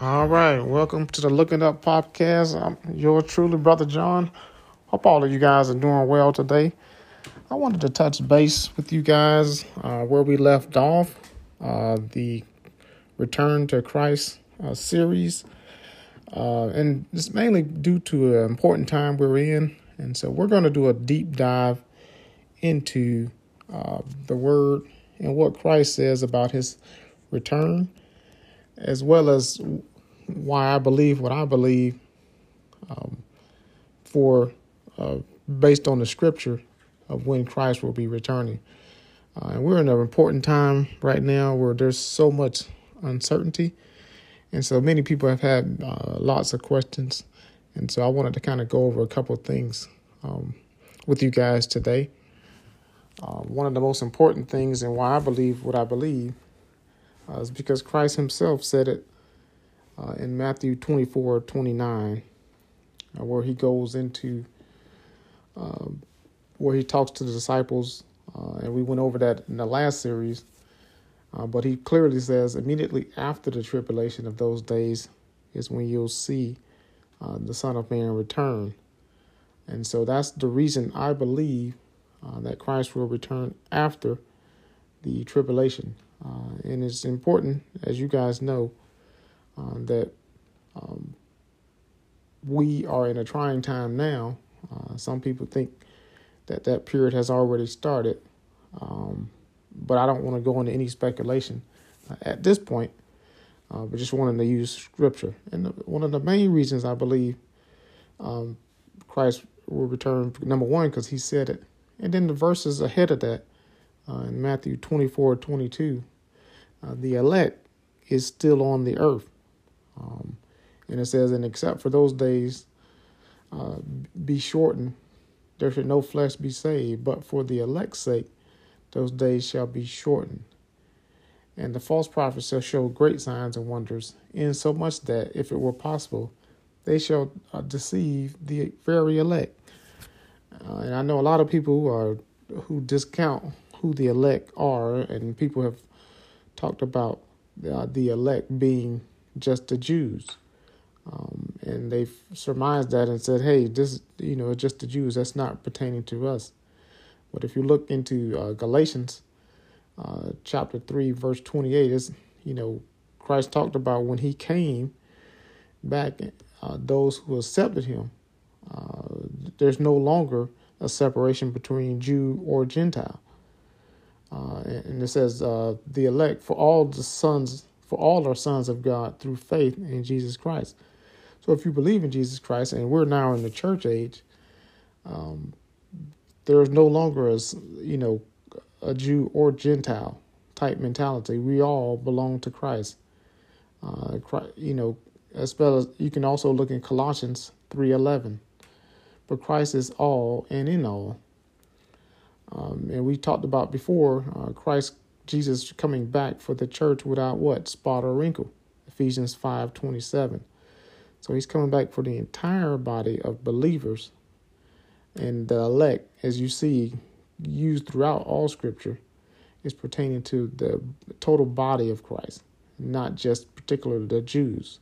All right, welcome to the Looking Up podcast. I'm your truly, Brother John. Hope all of you guys are doing well today. I wanted to touch base with you guys uh, where we left off, uh, the Return to Christ uh, series. Uh, and it's mainly due to an important time we're in. And so we're going to do a deep dive into uh, the Word and what Christ says about his return as well as why I believe what I believe um, for uh, based on the scripture of when Christ will be returning. Uh, and we're in an important time right now where there's so much uncertainty. And so many people have had uh, lots of questions. And so I wanted to kind of go over a couple of things um, with you guys today. Uh, one of the most important things and why I believe what I believe uh, is because Christ himself said it uh, in Matthew 24 29, uh, where he goes into um, where he talks to the disciples, uh, and we went over that in the last series. Uh, but he clearly says immediately after the tribulation of those days is when you'll see uh, the Son of Man return. And so that's the reason I believe that Christ will return after the tribulation. Uh, and it's important, as you guys know, uh, that um, we are in a trying time now. Uh, some people think that that period has already started, um, but I don't want to go into any speculation uh, at this point. Uh, but just wanted to use scripture, and the, one of the main reasons I believe um, Christ will return, number one, because He said it, and then the verses ahead of that in Matthew 24, 22 uh, the elect is still on the earth. Um, and it says, and except for those days uh, be shortened, there should no flesh be saved, but for the elect's sake, those days shall be shortened. And the false prophets shall show great signs and wonders, insomuch that, if it were possible, they shall uh, deceive the very elect. Uh, and I know a lot of people who are who discount who the elect are, and people have talked about uh, the elect being just the Jews. Um, and they've surmised that and said, hey, this, you know, just the Jews. That's not pertaining to us. But if you look into uh, Galatians uh, chapter 3, verse 28, is you know, Christ talked about when he came back, uh, those who accepted him, uh, there's no longer a separation between Jew or Gentile. Uh, and it says, uh, the elect for all the sons, for all are sons of God through faith in Jesus Christ. So if you believe in Jesus Christ, and we're now in the church age, um, there is no longer a, you know, a Jew or Gentile type mentality. We all belong to Christ. Uh, you know, as well as you can also look in Colossians 3.11. But Christ is all and in all. Um, and we talked about before uh, Christ Jesus coming back for the church without what spot or wrinkle. Ephesians five twenty seven. So he's coming back for the entire body of believers, and the elect, as you see, used throughout all Scripture, is pertaining to the total body of Christ, not just particularly the Jews.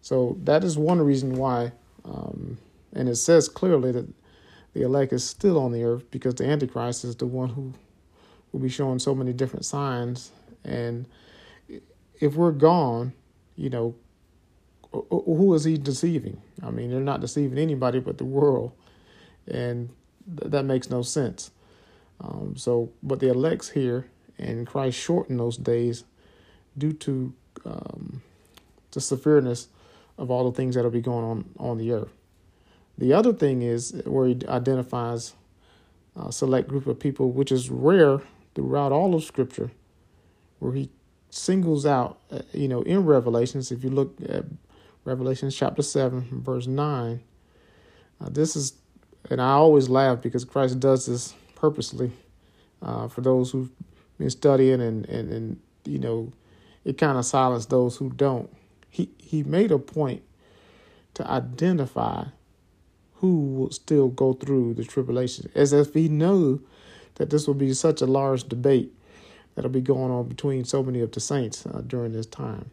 So that is one reason why, um, and it says clearly that the elect is still on the earth because the Antichrist is the one who will be showing so many different signs. And if we're gone, you know, who is he deceiving? I mean, they're not deceiving anybody but the world. And th- that makes no sense. Um, so, but the elect's here, and Christ shortened those days due to um, the severeness of all the things that'll be going on on the earth. The other thing is where he identifies a select group of people, which is rare throughout all of Scripture, where he singles out, uh, you know, in Revelations, if you look at Revelations chapter 7, verse 9, uh, this is, and I always laugh because Christ does this purposely uh, for those who've been studying and, and, and you know, it kind of silenced those who don't. He, he made a point to identify who will still go through the tribulation, as if he knew that this will be such a large debate that'll be going on between so many of the saints uh, during this time.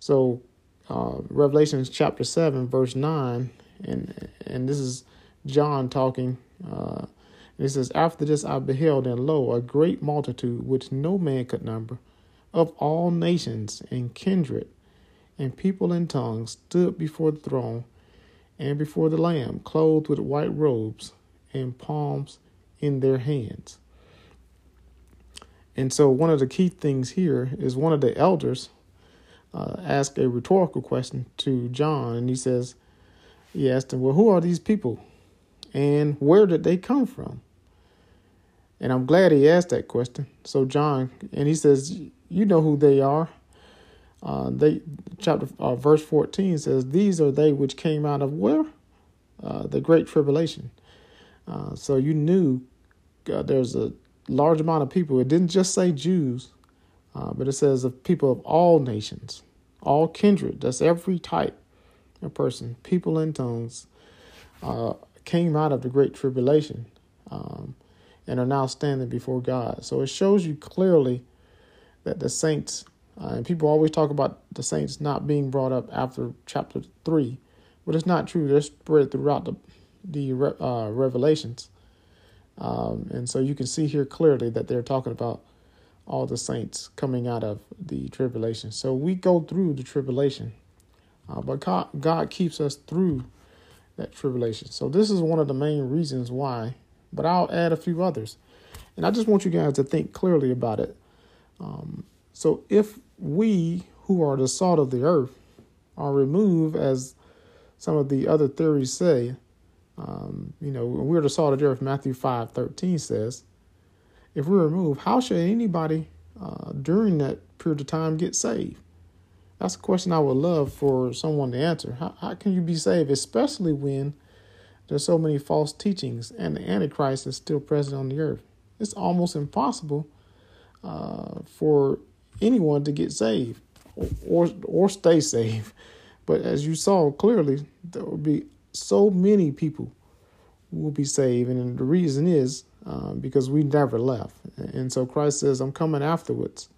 So, uh, Revelation chapter 7, verse 9, and, and this is John talking. Uh, it says, After this I beheld, and lo, a great multitude, which no man could number, of all nations and kindred and people and tongues, stood before the throne and before the Lamb, clothed with white robes and palms in their hands. And so, one of the key things here is one of the elders uh, asked a rhetorical question to John, and he says, he asked him, Well, who are these people? And where did they come from? And I'm glad he asked that question. So, John, and he says, You know who they are. Uh, they chapter uh, verse 14 says, These are they which came out of where? Uh, the great tribulation. Uh, so you knew uh, there's a large amount of people. It didn't just say Jews, uh, but it says of people of all nations, all kindred. That's every type of person, people and tongues, came out of the great tribulation um, and are now standing before God. So it shows you clearly that the saints uh, and people always talk about the saints not being brought up after chapter 3, but it's not true. They're spread throughout the, the uh, revelations. Um, and so you can see here clearly that they're talking about all the saints coming out of the tribulation. So we go through the tribulation, uh, but God, God keeps us through that tribulation. So this is one of the main reasons why, but I'll add a few others. And I just want you guys to think clearly about it. Um, so if we who are the salt of the earth are removed, as some of the other theories say. Um, you know, we're the salt of the earth, Matthew 5 13 says. If we remove, how should anybody uh, during that period of time get saved? That's a question I would love for someone to answer. How, how can you be saved, especially when there's so many false teachings and the Antichrist is still present on the earth? It's almost impossible uh, for anyone to get saved or or stay saved. But as you saw clearly, there will be so many people will be saved, and the reason is uh, because we never left. And so Christ says, "I'm coming afterwards,"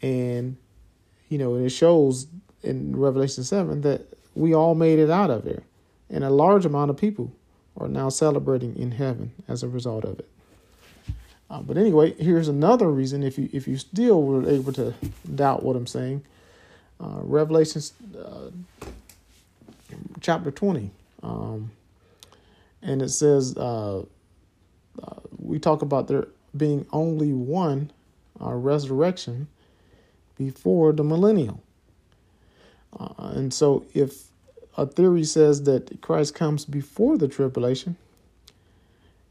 and you know, and it shows in Revelation seven that we all made it out of there, and a large amount of people are now celebrating in heaven as a result of it. Uh, but anyway, here's another reason if you if you still were able to doubt what I'm saying. Uh, Revelation uh, chapter 20. Um, and it says, uh, uh, we talk about there being only one uh, resurrection before the millennial. and so if a theory says that Christ comes before the tribulation,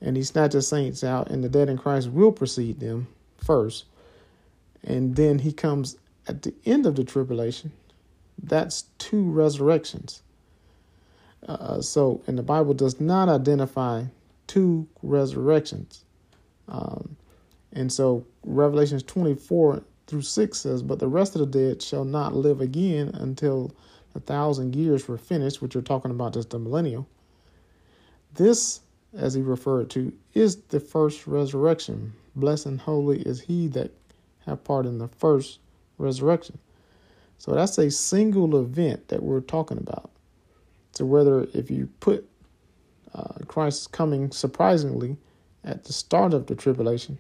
and he snatches saints out, and the dead in Christ will precede them first. And then he comes at the end of the tribulation. That's two resurrections. Uh, so, and the Bible does not identify two resurrections. Um, and so, Revelations 24 through 6 says, But the rest of the dead shall not live again until a thousand years were finished, which you're talking about just the millennial. This as he referred to, is the first resurrection. Blessed and holy is he that have part in the first resurrection. So that's a single event that we're talking about. So whether if you put uh, Christ's coming surprisingly at the start of the tribulation,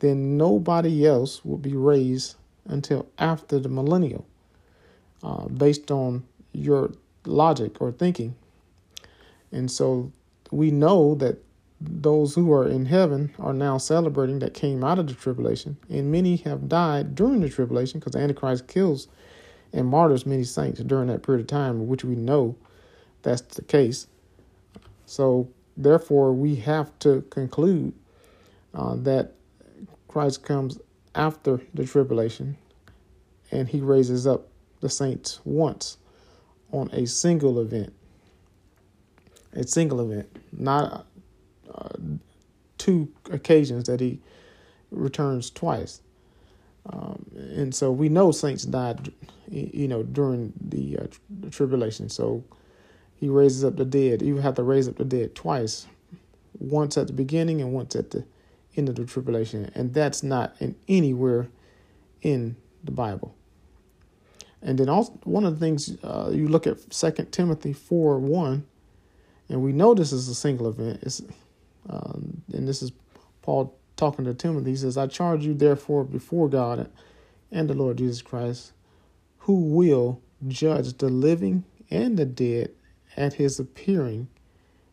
then nobody else will be raised until after the millennial, uh, based on your logic or thinking. And so we know that those who are in heaven are now celebrating that came out of the tribulation, and many have died during the tribulation because the Antichrist kills and martyrs many saints during that period of time, which we know that's the case. So, therefore, we have to conclude uh, that Christ comes after the tribulation and he raises up the saints once on a single event a single event, not uh, two occasions that he returns twice. Um, and so we know saints died, you know, during the, uh, the tribulation. So he raises up the dead. You have to raise up the dead twice, once at the beginning and once at the end of the tribulation. And that's not in anywhere in the Bible. And then also one of the things uh, you look at Second Timothy four one, and we know this is a single event. It's, um, and this is Paul talking to Timothy. He says, "I charge you therefore before God and the Lord Jesus Christ, who will judge the living and the dead at His appearing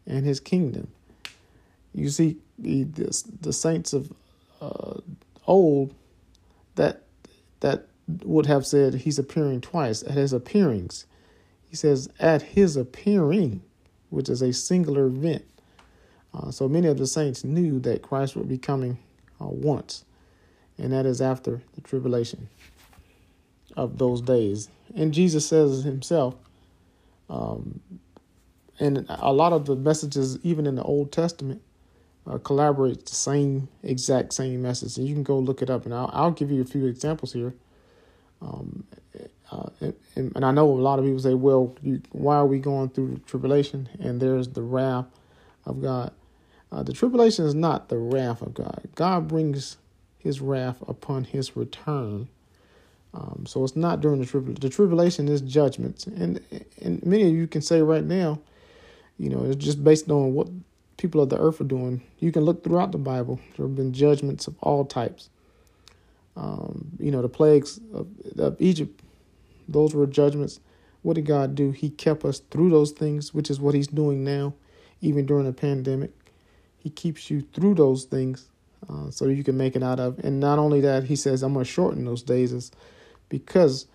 and His kingdom." You see, the the, the saints of uh, old that that would have said he's appearing twice at his appearings. He says at his appearing, which is a singular event. Uh, so many of the saints knew that Christ would be coming uh, once, and that is after the tribulation of those days. And Jesus says himself, um, and a lot of the messages, even in the Old Testament, uh, collaborate the same exact same message. And you can go look it up, and I'll, I'll give you a few examples here. Um, uh, and, and, I know a lot of people say, well, you, why are we going through tribulation? And there's the wrath of God. Uh, the tribulation is not the wrath of God. God brings his wrath upon his return. Um, so it's not during the tribulation. The tribulation is judgment. And, and many of you can say right now, you know, it's just based on what people of the earth are doing. You can look throughout the Bible. There have been judgments of all types. Um, you know, the plagues of, of Egypt, those were judgments. What did God do? He kept us through those things, which is what He's doing now, even during the pandemic. He keeps you through those things uh, so you can make it out of. And not only that, He says, I'm going to shorten those days because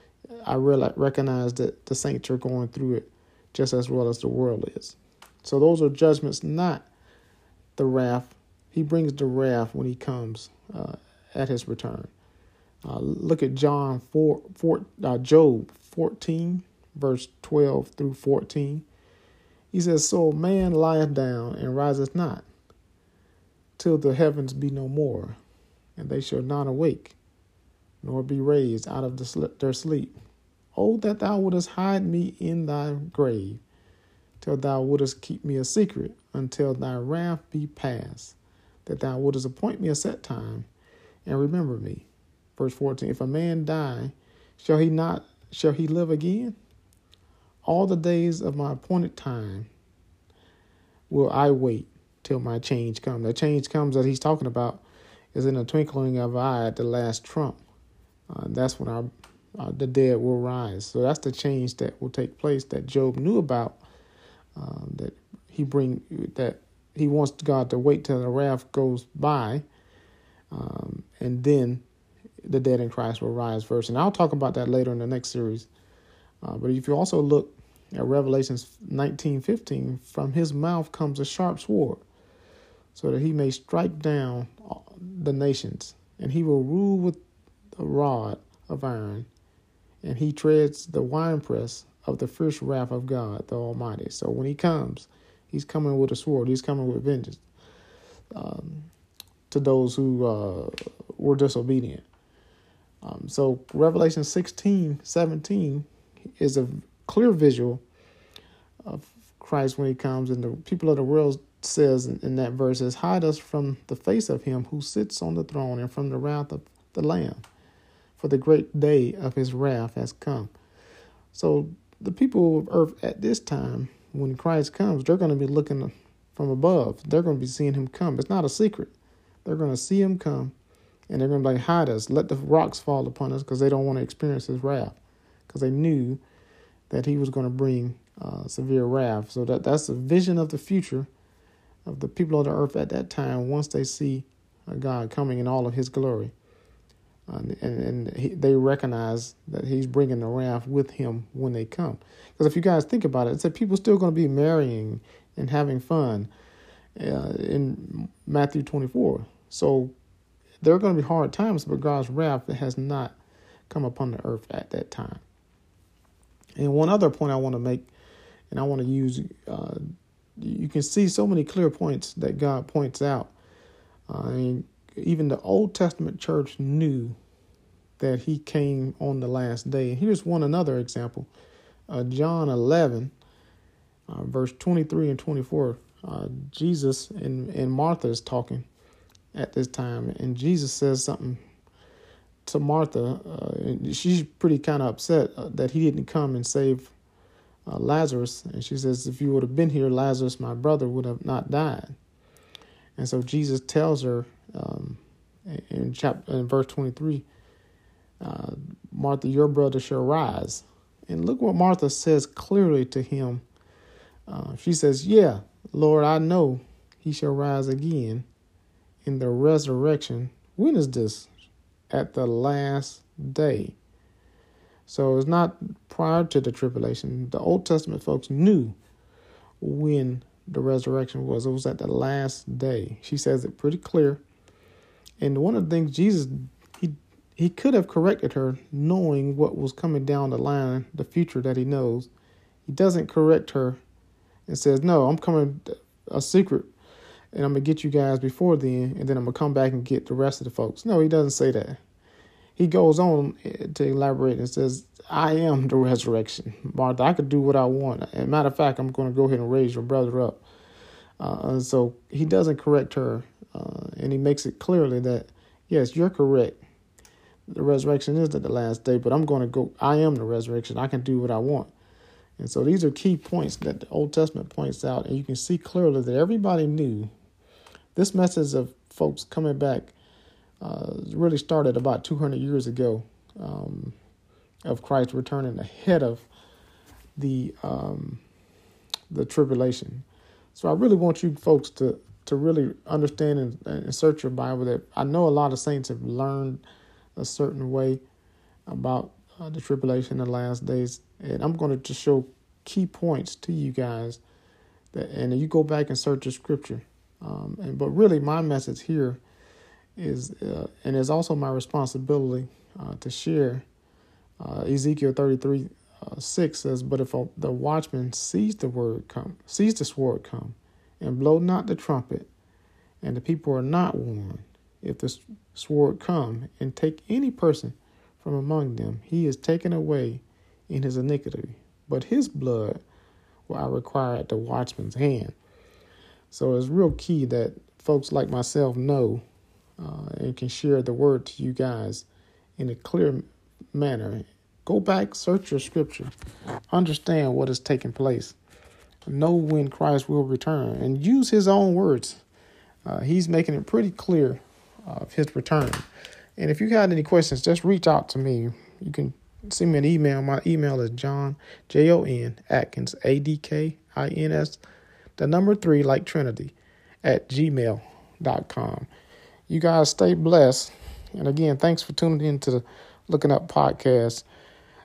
I realize, recognize that the saints are going through it just as well as the world is. So those are judgments not the wrath. He brings the wrath when he comes uh, at his return. Uh, look at John 4, 4 uh, Job 14, verse 12 through 14. He says, So man lieth down and riseth not, till the heavens be no more, and they shall not awake, nor be raised out of the, their sleep. Oh, that thou wouldest hide me in thy grave, till thou wouldest keep me a secret until thy wrath be past, that thou wouldest appoint me a set time and remember me. Verse 14 If a man die, shall he not shall he live again? All the days of my appointed time will I wait till my change comes. The change comes that he's talking about is in the twinkling of an eye at the last trump. Uh, that's when our, uh, the dead will rise. So that's the change that will take place that Job knew about um, that he bring that he wants God to wait till the wrath goes by, um, and then the dead in Christ will rise first. And I'll talk about that later in the next series. Uh, but if you also look at Revelations nineteen fifteen, from his mouth comes a sharp sword, so that he may strike down the nations, and he will rule with a rod of iron, and he treads the winepress of the fierce wrath of God, the Almighty. So when he comes, he's coming with a sword. He's coming with vengeance um, to those who uh, were disobedient. Um, so Revelation 16, 17 is a clear visual of Christ when he comes, and the people of the world says in, in that verse is hide us from the face of him who sits on the throne and from the wrath of the Lamb, for the great day of his wrath has come. So the people of earth at this time, when Christ comes, they're going to be looking from above. They're going to be seeing him come. It's not a secret. They're going to see him come, and they're going to be like, hide us, let the rocks fall upon us, because they don't want to experience his wrath, because they knew that he was going to bring uh, severe wrath. So that that's a vision of the future of the people of the earth at that time once they see God coming in all of his glory. Uh, and and he, they recognize that he's bringing the wrath with him when they come. Because if you guys think about it, it said people still going to be marrying and having fun uh, in Matthew 24. So there are going to be hard times, but God's wrath has not come upon the earth at that time. And one other point I want to make, and I want to use, uh, you can see so many clear points that God points out. Uh, mean, even the Old Testament church knew that he came on the last day. And here's one another example uh, John 11, uh, verse 23 and 24. Uh, Jesus and, and Martha is talking at this time, and Jesus says something to Martha, uh, she's pretty kind of upset uh, that he didn't come and save uh, Lazarus. And she says, If you would have been here, Lazarus, my brother, would have not died. And so Jesus tells her um, in chapter in verse 23, uh, Martha, your brother shall rise. And look what Martha says clearly to him. Uh, she says, Yeah, Lord, I know he shall rise again in the resurrection. When is this? At the last day. So it's not prior to the tribulation. The Old Testament folks knew when the resurrection was. It was at the last day. She says it pretty clear. And one of the things Jesus he he could have corrected her knowing what was coming down the line, the future that he knows. He doesn't correct her and says, "No, I'm coming a secret and I'm gonna get you guys before then, and then I'm gonna come back and get the rest of the folks." No, he doesn't say that. He goes on to elaborate and says, "I am the resurrection, Martha. I could do what I want. And matter of fact, I'm to go ahead and raise your brother up." Uh, so he doesn't correct her, uh, and he makes it clearly that yes, you're correct. The resurrection is at the last day, but I'm going to go. I am the resurrection. I can do what I want. And so these are key points that the Old Testament points out, and you can see clearly that everybody knew this message of folks coming back uh, really started about 200 years ago um, of Christ returning ahead of the um, the tribulation. So I really want you folks to to really understand and, and search your Bible. That I know a lot of saints have learned a certain way about uh, the tribulation in the last days, and I'm going to just show key points to you guys. That and you go back and search the Scripture. Um, and but really, my message here is, uh, and it's also my responsibility uh, to share. Uh, Ezekiel 33 uh, 6 says, But if a, the watchman sees the word come, sees the sword come, and blow not the trumpet, and the people are not warned, if the sword come and take any person from among them, he is taken away in his iniquity, but his blood will I require at the watchman's hand. So it's real key that folks like myself know uh, and can share the word to you guys in a clear manner. Go back, search your scripture, understand what is taking place, know when Christ will return, and use his own words. Uh, he's making it pretty clear of his return. And if you got any questions, just reach out to me. You can send me an email. My email is John J O N Adkins, A D K I N S, the number three like Trinity, at gmail.com. You guys stay blessed. And again, thanks for tuning in to the Looking Up podcast.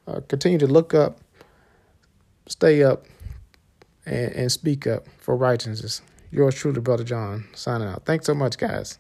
Uh, continue to look up, stay up, and, and speak up for righteousness. Yours truly, Brother John, signing out. Thanks so much, guys.